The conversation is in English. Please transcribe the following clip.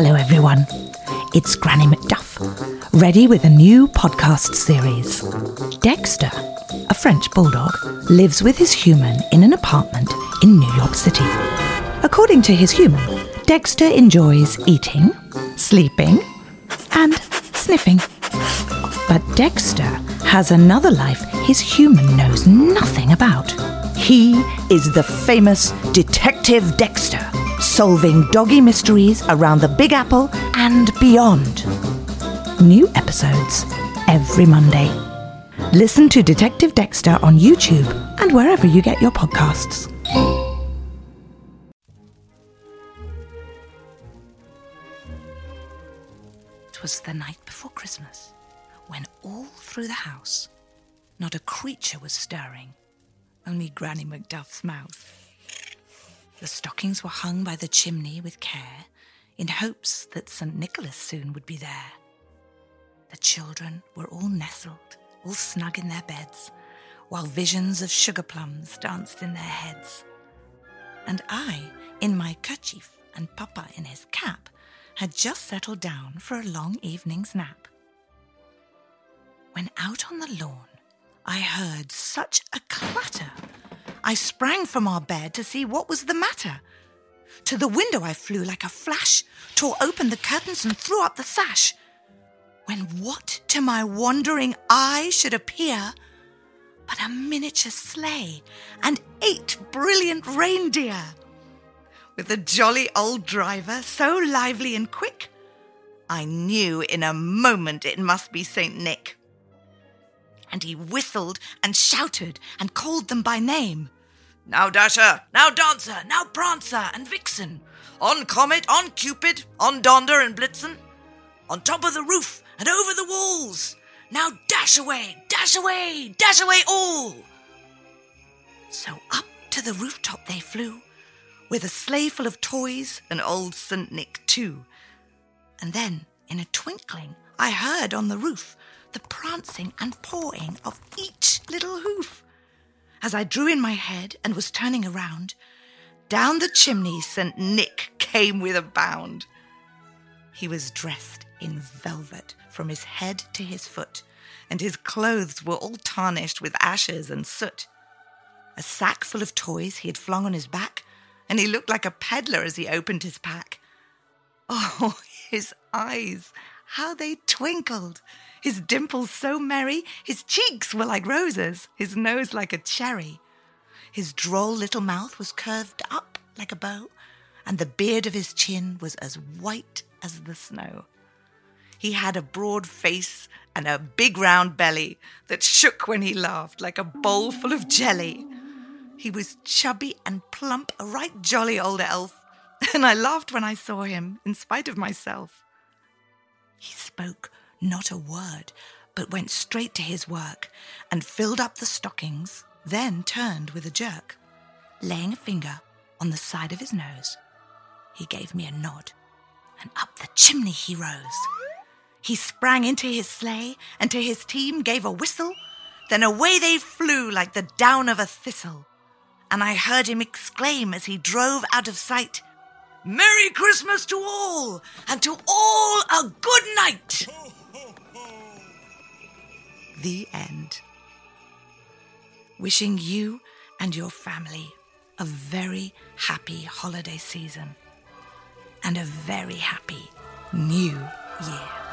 Hello, everyone. It's Granny MacDuff, ready with a new podcast series. Dexter, a French bulldog, lives with his human in an apartment in New York City. According to his human, Dexter enjoys eating, sleeping, and sniffing. But Dexter has another life his human knows nothing about. He is the famous Detective Dexter, solving doggy mysteries around the Big Apple and beyond. New episodes every Monday. Listen to Detective Dexter on YouTube and wherever you get your podcasts. It was the night before Christmas when all through the house not a creature was stirring, only Granny MacDuff's mouth. The stockings were hung by the chimney with care, in hopes that St. Nicholas soon would be there. The children were all nestled, all snug in their beds, while visions of sugar plums danced in their heads. And I, in my kerchief, and Papa in his cap, had just settled down for a long evening's nap. When out on the lawn, I heard such a clatter. I sprang from our bed to see what was the matter. To the window I flew like a flash, tore open the curtains and threw up the sash. When what to my wondering eye should appear but a miniature sleigh and eight brilliant reindeer. With a jolly old driver, so lively and quick, I knew in a moment it must be St. Nick and he whistled and shouted and called them by name. Now Dasher, now Dancer, now Prancer and Vixen, on Comet, on Cupid, on Donder and Blitzen, on top of the roof and over the walls. Now dash away, dash away, dash away all. So up to the rooftop they flew, with a sleigh full of toys and old St. Nick too. And then, in a twinkling, I heard on the roof the prancing and pawing of each little hoof. As I drew in my head and was turning around, down the chimney St. Nick came with a bound. He was dressed in velvet from his head to his foot, and his clothes were all tarnished with ashes and soot. A sack full of toys he had flung on his back, and he looked like a peddler as he opened his pack. Oh, his eyes, how they twinkled! his dimples so merry, his cheeks were like roses, his nose like a cherry. His droll little mouth was curved up like a bow, and the beard of his chin was as white as the snow. He had a broad face and a big round belly that shook when he laughed like a bowl full of jelly. He was chubby and plump, a right jolly old elf, and I laughed when I saw him, in spite of myself. He spoke not a word, but went straight to his work and filled up the stockings, then turned with a jerk. Laying a finger on the side of his nose, he gave me a nod, and up the chimney he rose. He sprang into his sleigh and to his team gave a whistle, then away they flew like the down of a thistle. And I heard him exclaim as he drove out of sight, Merry Christmas to all, and to all a good night! the end. Wishing you and your family a very happy holiday season and a very happy new year.